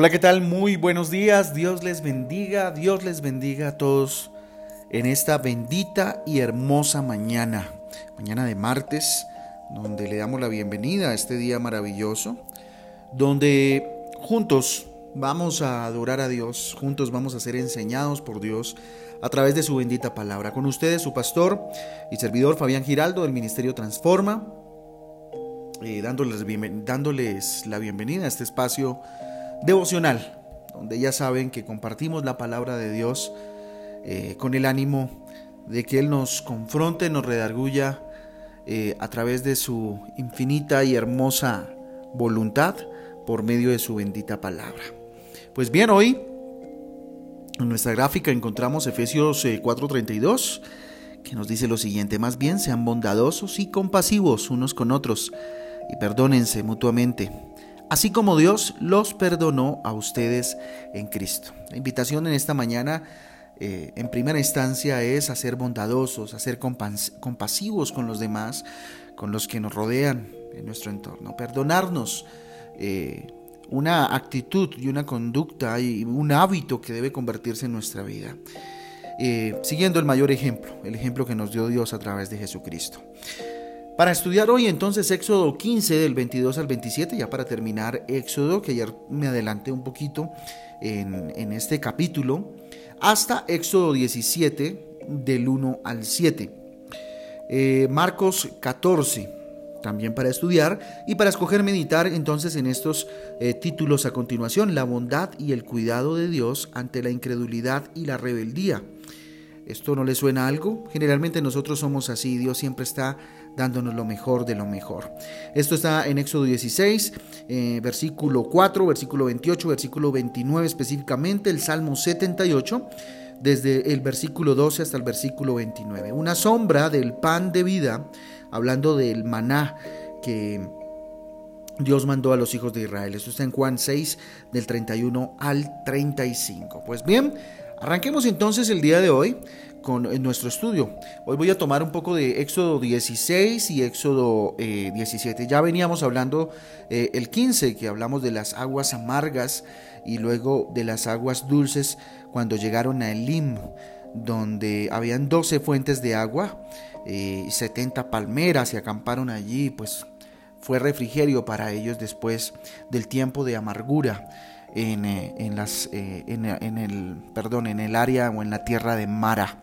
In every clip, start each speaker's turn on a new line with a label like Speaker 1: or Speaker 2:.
Speaker 1: Hola, ¿qué tal? Muy buenos días. Dios les bendiga, Dios les bendiga a todos en esta bendita y hermosa mañana, mañana de martes, donde le damos la bienvenida a este día maravilloso, donde juntos vamos a adorar a Dios, juntos vamos a ser enseñados por Dios a través de su bendita palabra. Con ustedes su pastor y servidor Fabián Giraldo del Ministerio Transforma, eh, dándoles, dándoles la bienvenida a este espacio devocional, donde ya saben que compartimos la palabra de Dios eh, con el ánimo de que Él nos confronte, nos redarguya eh, a través de su infinita y hermosa voluntad por medio de su bendita palabra. Pues bien, hoy en nuestra gráfica encontramos Efesios 4:32, eh, que nos dice lo siguiente, más bien sean bondadosos y compasivos unos con otros y perdónense mutuamente así como Dios los perdonó a ustedes en Cristo. La invitación en esta mañana, eh, en primera instancia, es a ser bondadosos, a ser compasivos con los demás, con los que nos rodean en nuestro entorno, perdonarnos. Eh, una actitud y una conducta y un hábito que debe convertirse en nuestra vida. Eh, siguiendo el mayor ejemplo, el ejemplo que nos dio Dios a través de Jesucristo. Para estudiar hoy entonces Éxodo 15 del 22 al 27, ya para terminar Éxodo, que ayer me adelanté un poquito en, este capítulo, hasta Éxodo 17 del 1 al 7. Eh, Marcos 14, también para estudiar y para escoger meditar entonces en estos eh, títulos a continuación, la bondad y el cuidado de Dios ante la incredulidad y la rebeldía. ¿Esto no le suena algo? Generalmente nosotros somos así, Dios siempre está dándonos lo mejor de lo mejor. Esto está en Éxodo 16, eh, versículo 4, versículo 28, versículo 29 específicamente, el Salmo 78, desde el versículo 12 hasta el versículo 29. Una sombra del pan de vida, hablando del maná que Dios mandó a los hijos de Israel. Esto está en Juan 6, del 31 al 35. Pues bien, arranquemos entonces el día de hoy con nuestro estudio. Hoy voy a tomar un poco de Éxodo 16 y Éxodo 17. Eh, ya veníamos hablando eh, el 15, que hablamos de las aguas amargas y luego de las aguas dulces cuando llegaron a Elim, donde habían 12 fuentes de agua y eh, 70 palmeras y acamparon allí, pues fue refrigerio para ellos después del tiempo de amargura. En, las, en, en, el, perdón, en el área o en la tierra de Mara.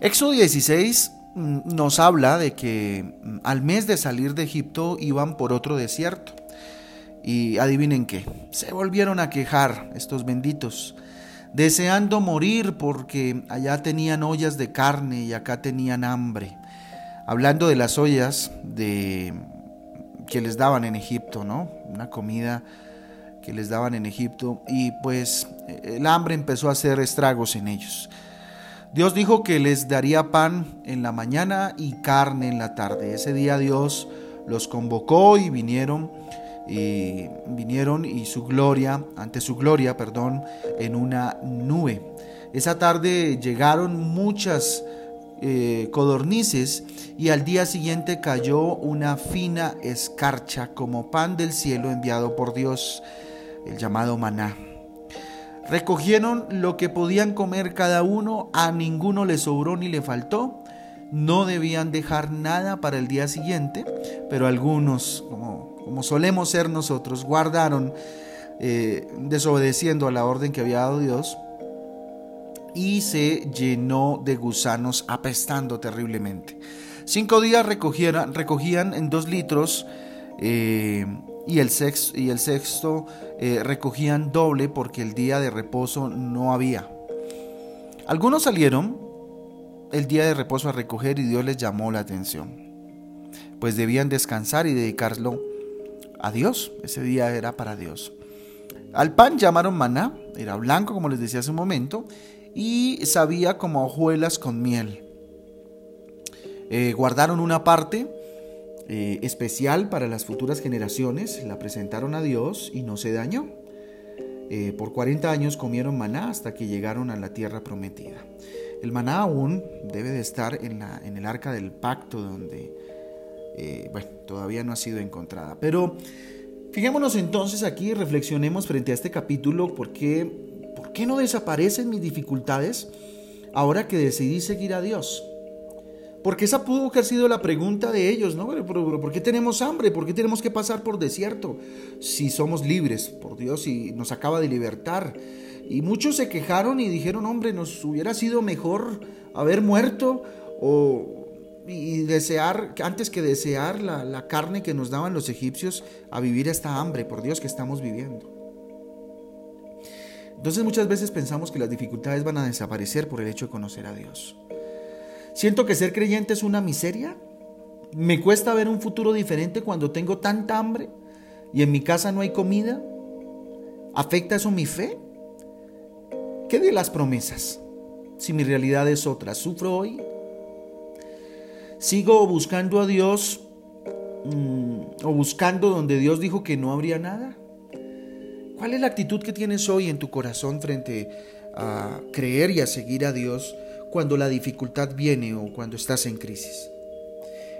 Speaker 1: Éxodo 16 mm, nos habla de que mm, al mes de salir de Egipto iban por otro desierto. Y adivinen qué, se volvieron a quejar estos benditos, deseando morir porque allá tenían ollas de carne y acá tenían hambre. Hablando de las ollas de que les daban en Egipto, ¿no? Una comida que les daban en Egipto y pues el hambre empezó a hacer estragos en ellos. Dios dijo que les daría pan en la mañana y carne en la tarde. Ese día Dios los convocó y vinieron y vinieron y su gloria, ante su gloria, perdón, en una nube. Esa tarde llegaron muchas eh, codornices y al día siguiente cayó una fina escarcha como pan del cielo enviado por Dios, el llamado maná. Recogieron lo que podían comer cada uno, a ninguno le sobró ni le faltó. No debían dejar nada para el día siguiente, pero algunos, como, como solemos ser nosotros, guardaron eh, desobedeciendo a la orden que había dado Dios y se llenó de gusanos apestando terriblemente. Cinco días recogían, recogían en dos litros eh, y el sexto, eh, recogían doble porque el día de reposo no había. Algunos salieron el día de reposo a recoger y Dios les llamó la atención, pues debían descansar y dedicarlo a Dios. Ese día era para Dios. Al pan llamaron maná, era blanco como les decía hace un momento, y sabía como hojuelas con miel. Eh, guardaron una parte eh, especial para las futuras generaciones, la presentaron a Dios y no se dañó. Eh, por 40 años comieron maná hasta que llegaron a la tierra prometida. El maná aún debe de estar en, la, en el arca del pacto donde, eh, bueno, todavía no ha sido encontrada. Pero Fijémonos entonces aquí reflexionemos frente a este capítulo por qué, por qué no desaparecen mis dificultades ahora que decidí seguir a Dios. Porque esa pudo haber sido la pregunta de ellos, ¿no? ¿Por qué tenemos hambre? ¿Por qué tenemos que pasar por desierto? Si somos libres, por Dios, y nos acaba de libertar. Y muchos se quejaron y dijeron, hombre, nos hubiera sido mejor haber muerto o, y desear, antes que desear la, la carne que nos daban los egipcios, a vivir esta hambre, por Dios, que estamos viviendo. Entonces muchas veces pensamos que las dificultades van a desaparecer por el hecho de conocer a Dios. Siento que ser creyente es una miseria. Me cuesta ver un futuro diferente cuando tengo tanta hambre y en mi casa no hay comida. ¿Afecta eso mi fe? ¿Qué de las promesas? Si mi realidad es otra, ¿sufro hoy? ¿Sigo buscando a Dios mm, o buscando donde Dios dijo que no habría nada? ¿Cuál es la actitud que tienes hoy en tu corazón frente a creer y a seguir a Dios? Cuando la dificultad viene o cuando estás en crisis.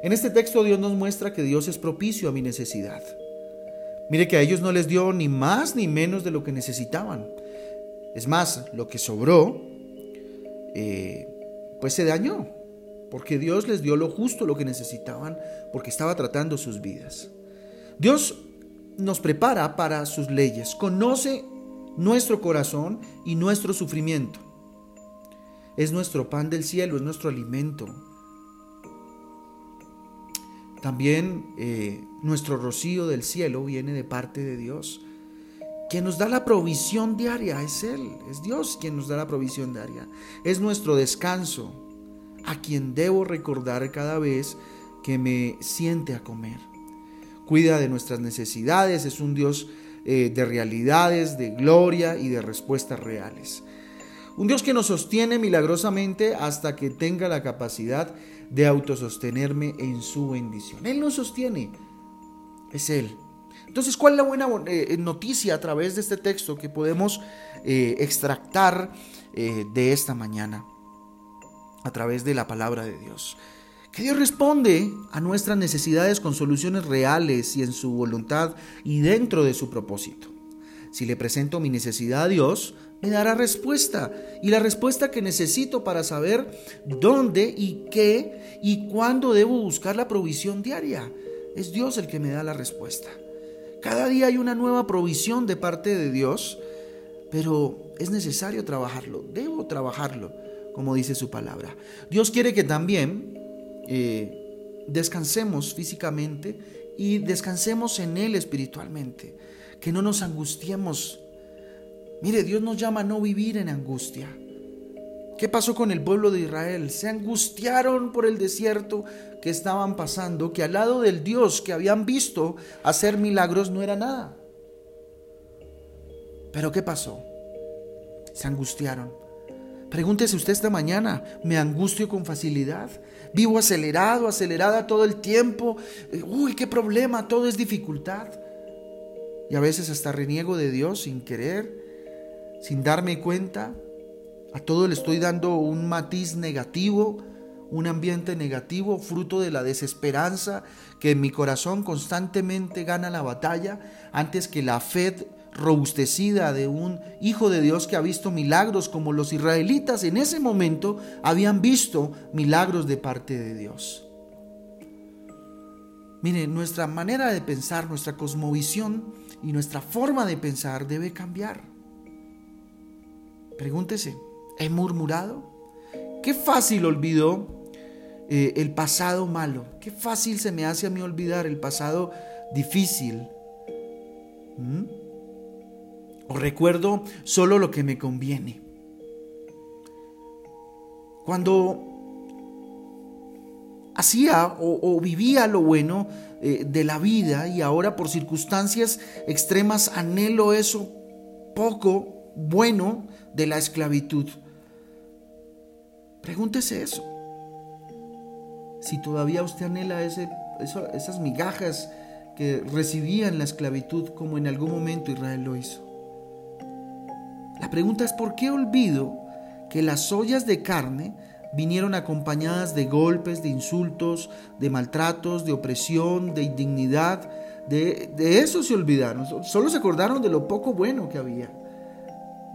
Speaker 1: En este texto Dios nos muestra que Dios es propicio a mi necesidad. Mire que a ellos no les dio ni más ni menos de lo que necesitaban. Es más, lo que sobró, eh, pues se dañó, porque Dios les dio lo justo, lo que necesitaban, porque estaba tratando sus vidas. Dios nos prepara para sus leyes, conoce nuestro corazón y nuestro sufrimiento es nuestro pan del cielo, es nuestro alimento. También eh, nuestro rocío del cielo viene de parte de Dios. Quien nos da la provisión diaria es Él, es Dios quien nos da la provisión diaria. Es nuestro descanso, a quien debo recordar cada vez que me siente a comer. Cuida de nuestras necesidades, es un Dios eh, de realidades, de gloria y de respuestas reales. Un Dios que nos sostiene milagrosamente hasta que tenga la capacidad de autosostenerme en su bendición. Él nos sostiene. Es Él. Entonces, ¿cuál es la buena eh, noticia a través de este texto que podemos eh, extractar eh, de esta mañana? A través de la palabra de Dios. Que Dios responde a nuestras necesidades con soluciones reales y en su voluntad y dentro de su propósito. Si le presento mi necesidad a Dios, me dará respuesta. Y la respuesta que necesito para saber dónde y qué y cuándo debo buscar la provisión diaria. Es Dios el que me da la respuesta. Cada día hay una nueva provisión de parte de Dios, pero es necesario trabajarlo. Debo trabajarlo, como dice su palabra. Dios quiere que también eh, descansemos físicamente y descansemos en Él espiritualmente. Que no nos angustiemos Mire, Dios nos llama a no vivir en angustia. ¿Qué pasó con el pueblo de Israel? Se angustiaron por el desierto que estaban pasando, que al lado del Dios que habían visto hacer milagros no era nada. Pero ¿qué pasó? Se angustiaron. Pregúntese usted esta mañana, ¿me angustio con facilidad? ¿Vivo acelerado, acelerada todo el tiempo? Uy, qué problema, todo es dificultad. Y a veces hasta reniego de Dios sin querer sin darme cuenta, a todo le estoy dando un matiz negativo, un ambiente negativo, fruto de la desesperanza que en mi corazón constantemente gana la batalla, antes que la fe robustecida de un hijo de Dios que ha visto milagros como los israelitas en ese momento habían visto milagros de parte de Dios. Mire, nuestra manera de pensar, nuestra cosmovisión y nuestra forma de pensar debe cambiar. Pregúntese, ¿he murmurado? Qué fácil olvidó eh, el pasado malo. Qué fácil se me hace a mí olvidar el pasado difícil. ¿Mm? O recuerdo solo lo que me conviene. Cuando hacía o, vivía lo bueno eh, de la vida y ahora por circunstancias extremas anhelo eso poco bueno de la esclavitud. Pregúntese eso. Si todavía usted anhela esas migajas que recibía en la esclavitud como en algún momento Israel lo hizo. La pregunta es ¿por qué olvido que las ollas de carne vinieron acompañadas de golpes, de insultos, de maltratos, de opresión, de indignidad. De, eso se olvidaron, solo se acordaron de lo poco bueno que había.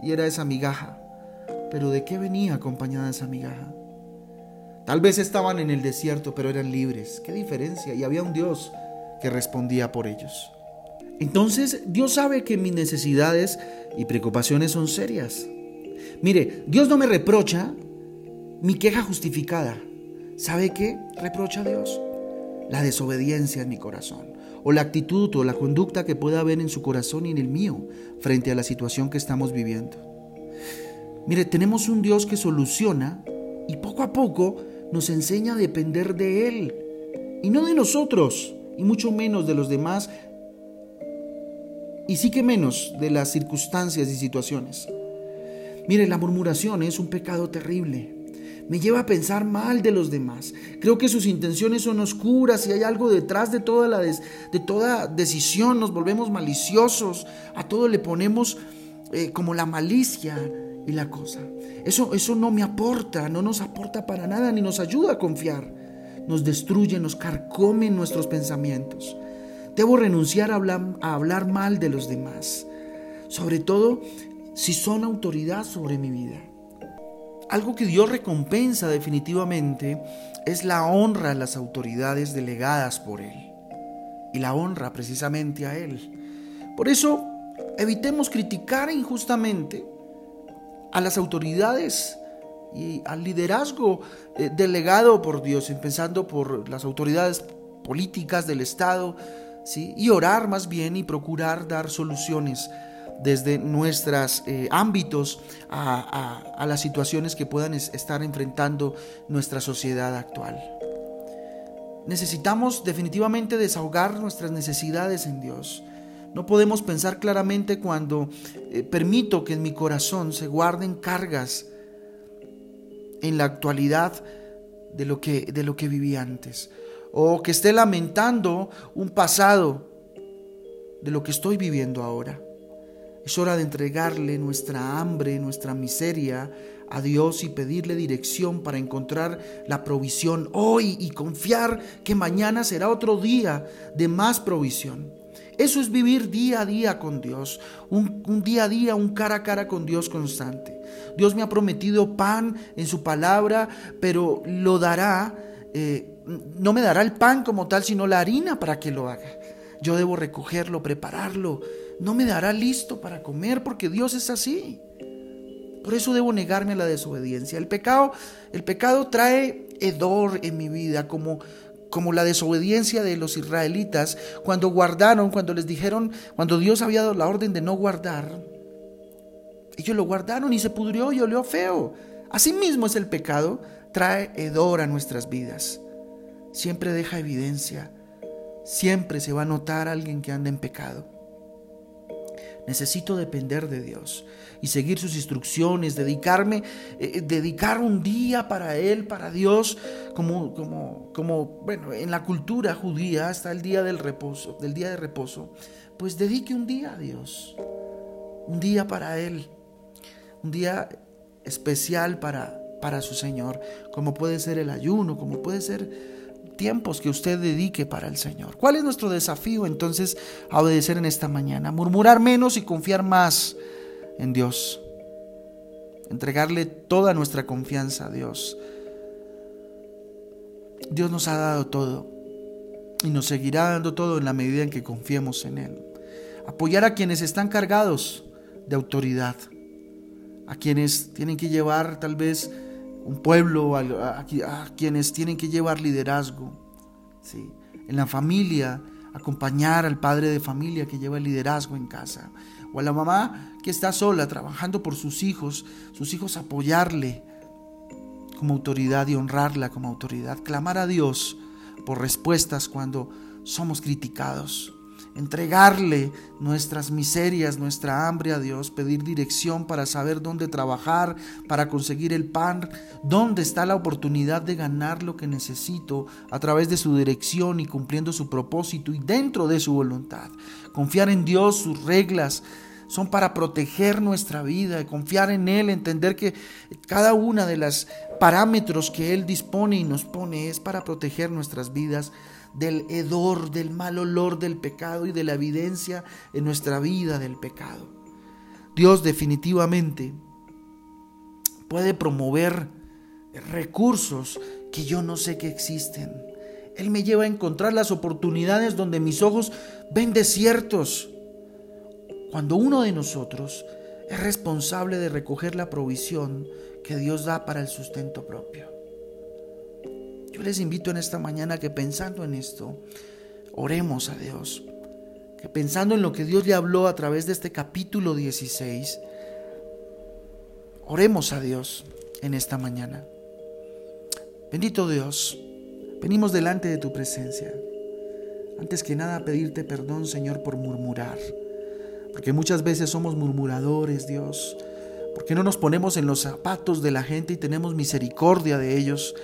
Speaker 1: Y era esa migaja. Pero ¿de qué venía acompañada esa migaja? Tal vez estaban en el desierto, pero eran libres. ¿Qué diferencia? Y había un Dios que respondía por ellos. Entonces, Dios sabe que mis necesidades y preocupaciones son serias. Mire, Dios no me reprocha mi queja justificada. ¿Sabe qué reprocha a Dios? La desobediencia en mi corazón, o la actitud o la conducta que pueda haber en su corazón y en el mío frente a la situación que estamos viviendo. Mire, tenemos un Dios que soluciona y poco a poco nos enseña a depender de Él y no de nosotros, y mucho menos de los demás, y sí que menos de las circunstancias y situaciones. Mire, la murmuración es un pecado terrible. Me lleva a pensar mal de los demás. Creo que sus intenciones son oscuras y hay algo detrás de toda, la de toda decisión. Nos volvemos maliciosos. A todo le ponemos eh, como la malicia y la cosa. Eso, eso no me aporta, no nos aporta para nada ni nos ayuda a confiar. Nos destruye, nos carcome nuestros pensamientos. Debo renunciar a hablar, a hablar mal de los demás. Sobre todo si son autoridad sobre mi vida. Algo que Dios recompensa definitivamente es la honra a las autoridades delegadas por Él y la honra precisamente a Él. Por eso, evitemos criticar injustamente a las autoridades y al liderazgo eh, delegado por Dios, empezando por las autoridades políticas del Estado, ¿sí? y orar más bien y procurar dar soluciones desde nuestros eh, ámbitos a, las situaciones que puedan estar enfrentando nuestra sociedad actual. Necesitamos definitivamente desahogar nuestras necesidades en Dios. No podemos pensar claramente cuando eh, permito que en mi corazón se guarden cargas en la actualidad de lo que, de lo que viví antes. O que esté lamentando un pasado de lo que estoy viviendo ahora. Es hora de entregarle nuestra hambre, nuestra miseria a Dios y pedirle dirección para encontrar la provisión hoy y confiar que mañana será otro día de más provisión. Eso es vivir día a día con Dios, un, día a día, un cara a cara con Dios constante. Dios me ha prometido pan en su palabra, pero lo dará, eh, no me dará el pan como tal, sino la harina para que lo haga. Yo debo recogerlo, prepararlo, no me dará listo para comer porque Dios es así. Por eso debo negarme a la desobediencia. El pecado, el pecado trae hedor en mi vida como como la desobediencia de los israelitas cuando guardaron, cuando les dijeron, cuando Dios había dado la orden de no guardar, ellos lo guardaron y se pudrió y olió feo. Asimismo es el pecado, trae hedor a nuestras vidas. Siempre deja evidencia, siempre se va a notar alguien que anda en pecado. Necesito depender de Dios y seguir sus instrucciones, dedicarme, eh, dedicar un día para Él, para Dios, como, como, como, bueno, en la cultura judía está el día del reposo, del día de reposo, pues dedique un día a Dios, un día para Él, un día especial para, para su Señor, como puede ser el ayuno, como puede ser tiempos que usted dedique para el Señor. ¿Cuál es nuestro desafío entonces a obedecer en esta mañana? Murmurar menos y confiar más en Dios. Entregarle toda nuestra confianza a Dios. Dios nos ha dado todo y nos seguirá dando todo en la medida en que confiemos en Él. Apoyar a quienes están cargados de autoridad, a quienes tienen que llevar tal vez un pueblo, a, quienes tienen que llevar liderazgo. ¿sí? En la familia, acompañar al padre de familia que lleva el liderazgo en casa. O a la mamá que está sola trabajando por sus hijos, sus hijos apoyarle como autoridad y honrarla como autoridad. Clamar a Dios por respuestas cuando somos criticados entregarle nuestras miserias, nuestra hambre a Dios, pedir dirección para saber dónde trabajar, para conseguir el pan, dónde está la oportunidad de ganar lo que necesito a través de su dirección y cumpliendo su propósito y dentro de su voluntad. Confiar en Dios, sus reglas, son para proteger nuestra vida, confiar en Él, entender que cada una de las parámetros que Él dispone y nos pone es para proteger nuestras vidas del hedor, del mal olor del pecado y de la evidencia en nuestra vida del pecado. Dios definitivamente puede promover recursos que yo no sé que existen. Él me lleva a encontrar las oportunidades donde mis ojos ven desiertos. Cuando uno de nosotros es responsable de recoger la provisión que Dios da para el sustento propio. Yo les invito en esta mañana que pensando en esto, oremos a Dios. Que pensando en lo que Dios le habló a través de este capítulo 16, oremos a Dios en esta mañana. Bendito Dios, venimos delante de tu presencia. Antes que nada pedirte perdón, Señor, por murmurar. Porque muchas veces somos murmuradores, Dios. Porque no nos ponemos en los zapatos de la gente y tenemos misericordia de ellos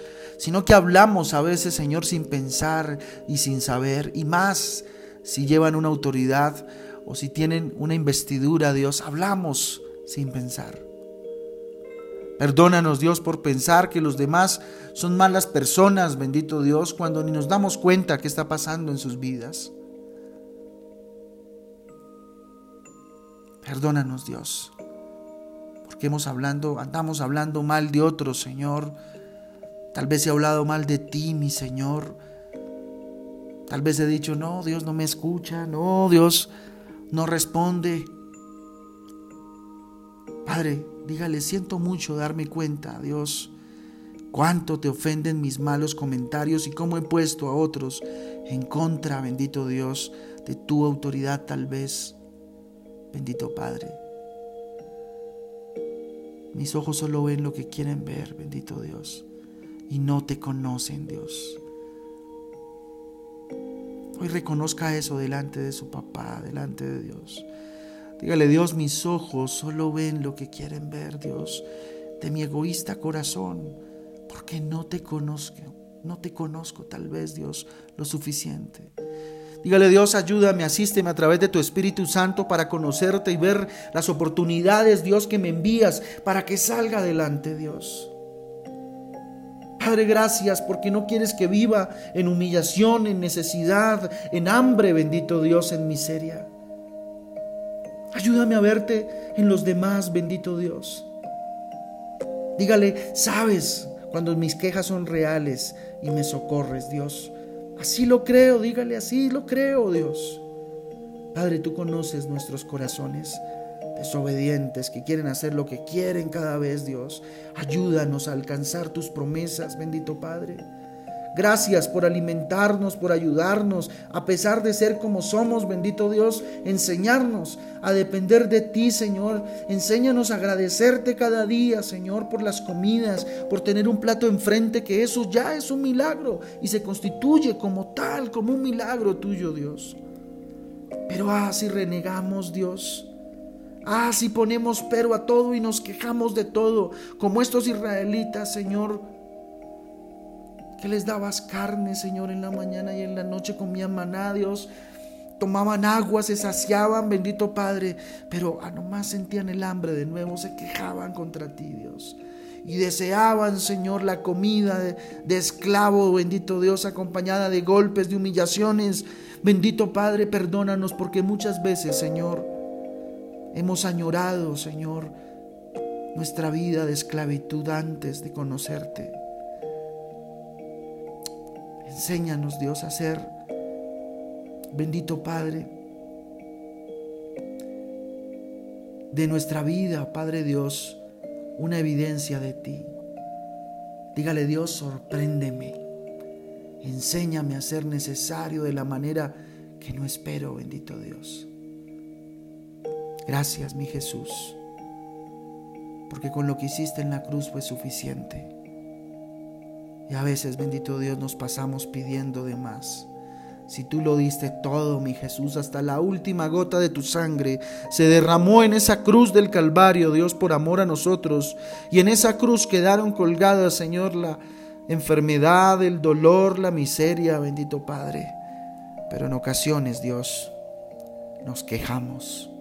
Speaker 1: sino que hablamos a veces, Señor, sin pensar y sin saber, y más si llevan una autoridad o si tienen una investidura, Dios, hablamos sin pensar. Perdónanos, Dios, por pensar que los demás son malas personas, bendito Dios, cuando ni nos damos cuenta qué está pasando en sus vidas. Perdónanos, Dios, porque hemos hablando, andamos hablando mal de otros, Señor, Tal vez he hablado mal de ti, mi Señor. Tal vez he dicho, no, Dios no me escucha, no, Dios no responde. Padre, dígale, siento mucho darme cuenta, Dios, cuánto te ofenden mis malos comentarios y cómo he puesto a otros en contra, bendito Dios, de tu autoridad tal vez. Bendito Padre. Mis ojos solo ven lo que quieren ver, bendito Dios y no te conocen, Dios. Hoy reconozca eso delante de su papá, delante de Dios. Dígale, Dios, mis ojos solo ven lo que quieren ver, Dios, de mi egoísta corazón, porque no te conozco, no te conozco tal vez, Dios, lo suficiente. Dígale, Dios, ayúdame, asísteme a través de tu Espíritu Santo para conocerte y ver las oportunidades, Dios, que me envías para que salga adelante, Dios. Padre, gracias porque no quieres que viva en humillación, en necesidad, en hambre, bendito Dios, en miseria. Ayúdame a verte en los demás, bendito Dios. Dígale, sabes cuando mis quejas son reales y me socorres, Dios. Así lo creo, dígale, así lo creo, Dios. Padre, tú conoces nuestros corazones desobedientes, que quieren hacer lo que quieren cada vez, Dios. Ayúdanos a alcanzar tus promesas, bendito Padre. Gracias por alimentarnos, por ayudarnos, a pesar de ser como somos, bendito Dios, enseñarnos a depender de ti, Señor. Enséñanos a agradecerte cada día, Señor, por las comidas, por tener un plato enfrente, que eso ya es un milagro y se constituye como tal, como un milagro tuyo, Dios. Pero ah, renegamos, Dios. Ah, si ponemos pero a todo y nos quejamos de todo, como estos israelitas, Señor, que les dabas carne, Señor, en la mañana y en la noche comían maná, Dios, tomaban agua, se saciaban, bendito Padre, pero a nomás sentían el hambre de nuevo, se quejaban contra ti, Dios. Y deseaban, Señor, la comida de, de esclavo, bendito Dios, acompañada de golpes, de humillaciones. Bendito Padre, perdónanos porque muchas veces, Señor, Hemos añorado, Señor, nuestra vida de esclavitud antes de conocerte. Enséñanos, Dios, a ser, bendito Padre, de nuestra vida, Padre Dios, una evidencia de ti. Dígale, Dios, sorpréndeme. Enséñame a ser necesario de la manera que no espero, bendito Dios. Gracias, mi Jesús, porque con lo que hiciste en la cruz fue suficiente. Y a veces, bendito Dios, nos pasamos pidiendo de más. Si tú lo diste todo, mi Jesús, hasta la última gota de tu sangre se derramó en esa cruz del Calvario, Dios, por amor a nosotros. Y en esa cruz quedaron colgadas, Señor, la enfermedad, el dolor, la miseria, bendito Padre. Pero en ocasiones, Dios, nos quejamos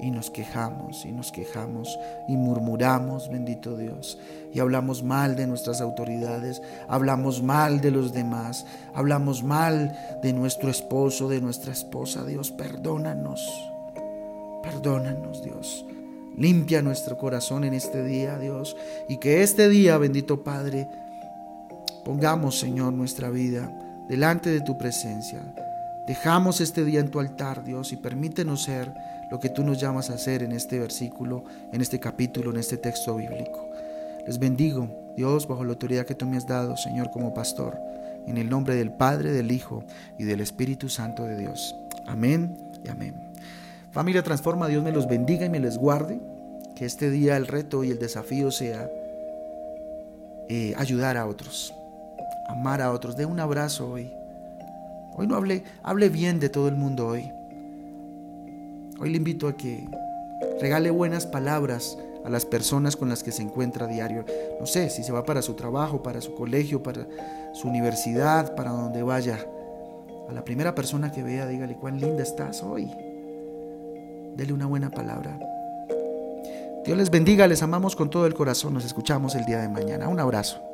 Speaker 1: y nos quejamos y nos quejamos y murmuramos, bendito Dios, y hablamos mal de nuestras autoridades, hablamos mal de los demás, hablamos mal de nuestro esposo, de nuestra esposa. Dios, perdónanos, perdónanos, Dios. Limpia nuestro corazón en este día, Dios, y que este día, bendito Padre, pongamos, Señor, nuestra vida delante de tu presencia. Dejamos este día en tu altar, Dios, y permítenos ser lo que tú nos llamas a hacer en este versículo, en este capítulo, en este texto bíblico. Les bendigo, Dios, bajo la autoridad que tú me has dado, Señor, como pastor, en el nombre del Padre, del Hijo y del Espíritu Santo de Dios. Amén y amén. Familia Transforma, Dios me los bendiga y me les guarde. Que este día el reto y el desafío sea eh, ayudar a otros, amar a otros. De un abrazo hoy. Hoy no hable, hable bien de todo el mundo hoy. Hoy le invito a que regale buenas palabras a las personas con las que se encuentra a diario. No sé, si se va para su trabajo, para su colegio, para su universidad, para donde vaya. A la primera persona que vea, dígale cuán linda estás hoy. Dele una buena palabra. Dios les bendiga, les amamos con todo el corazón. Nos escuchamos el día de mañana. Un abrazo.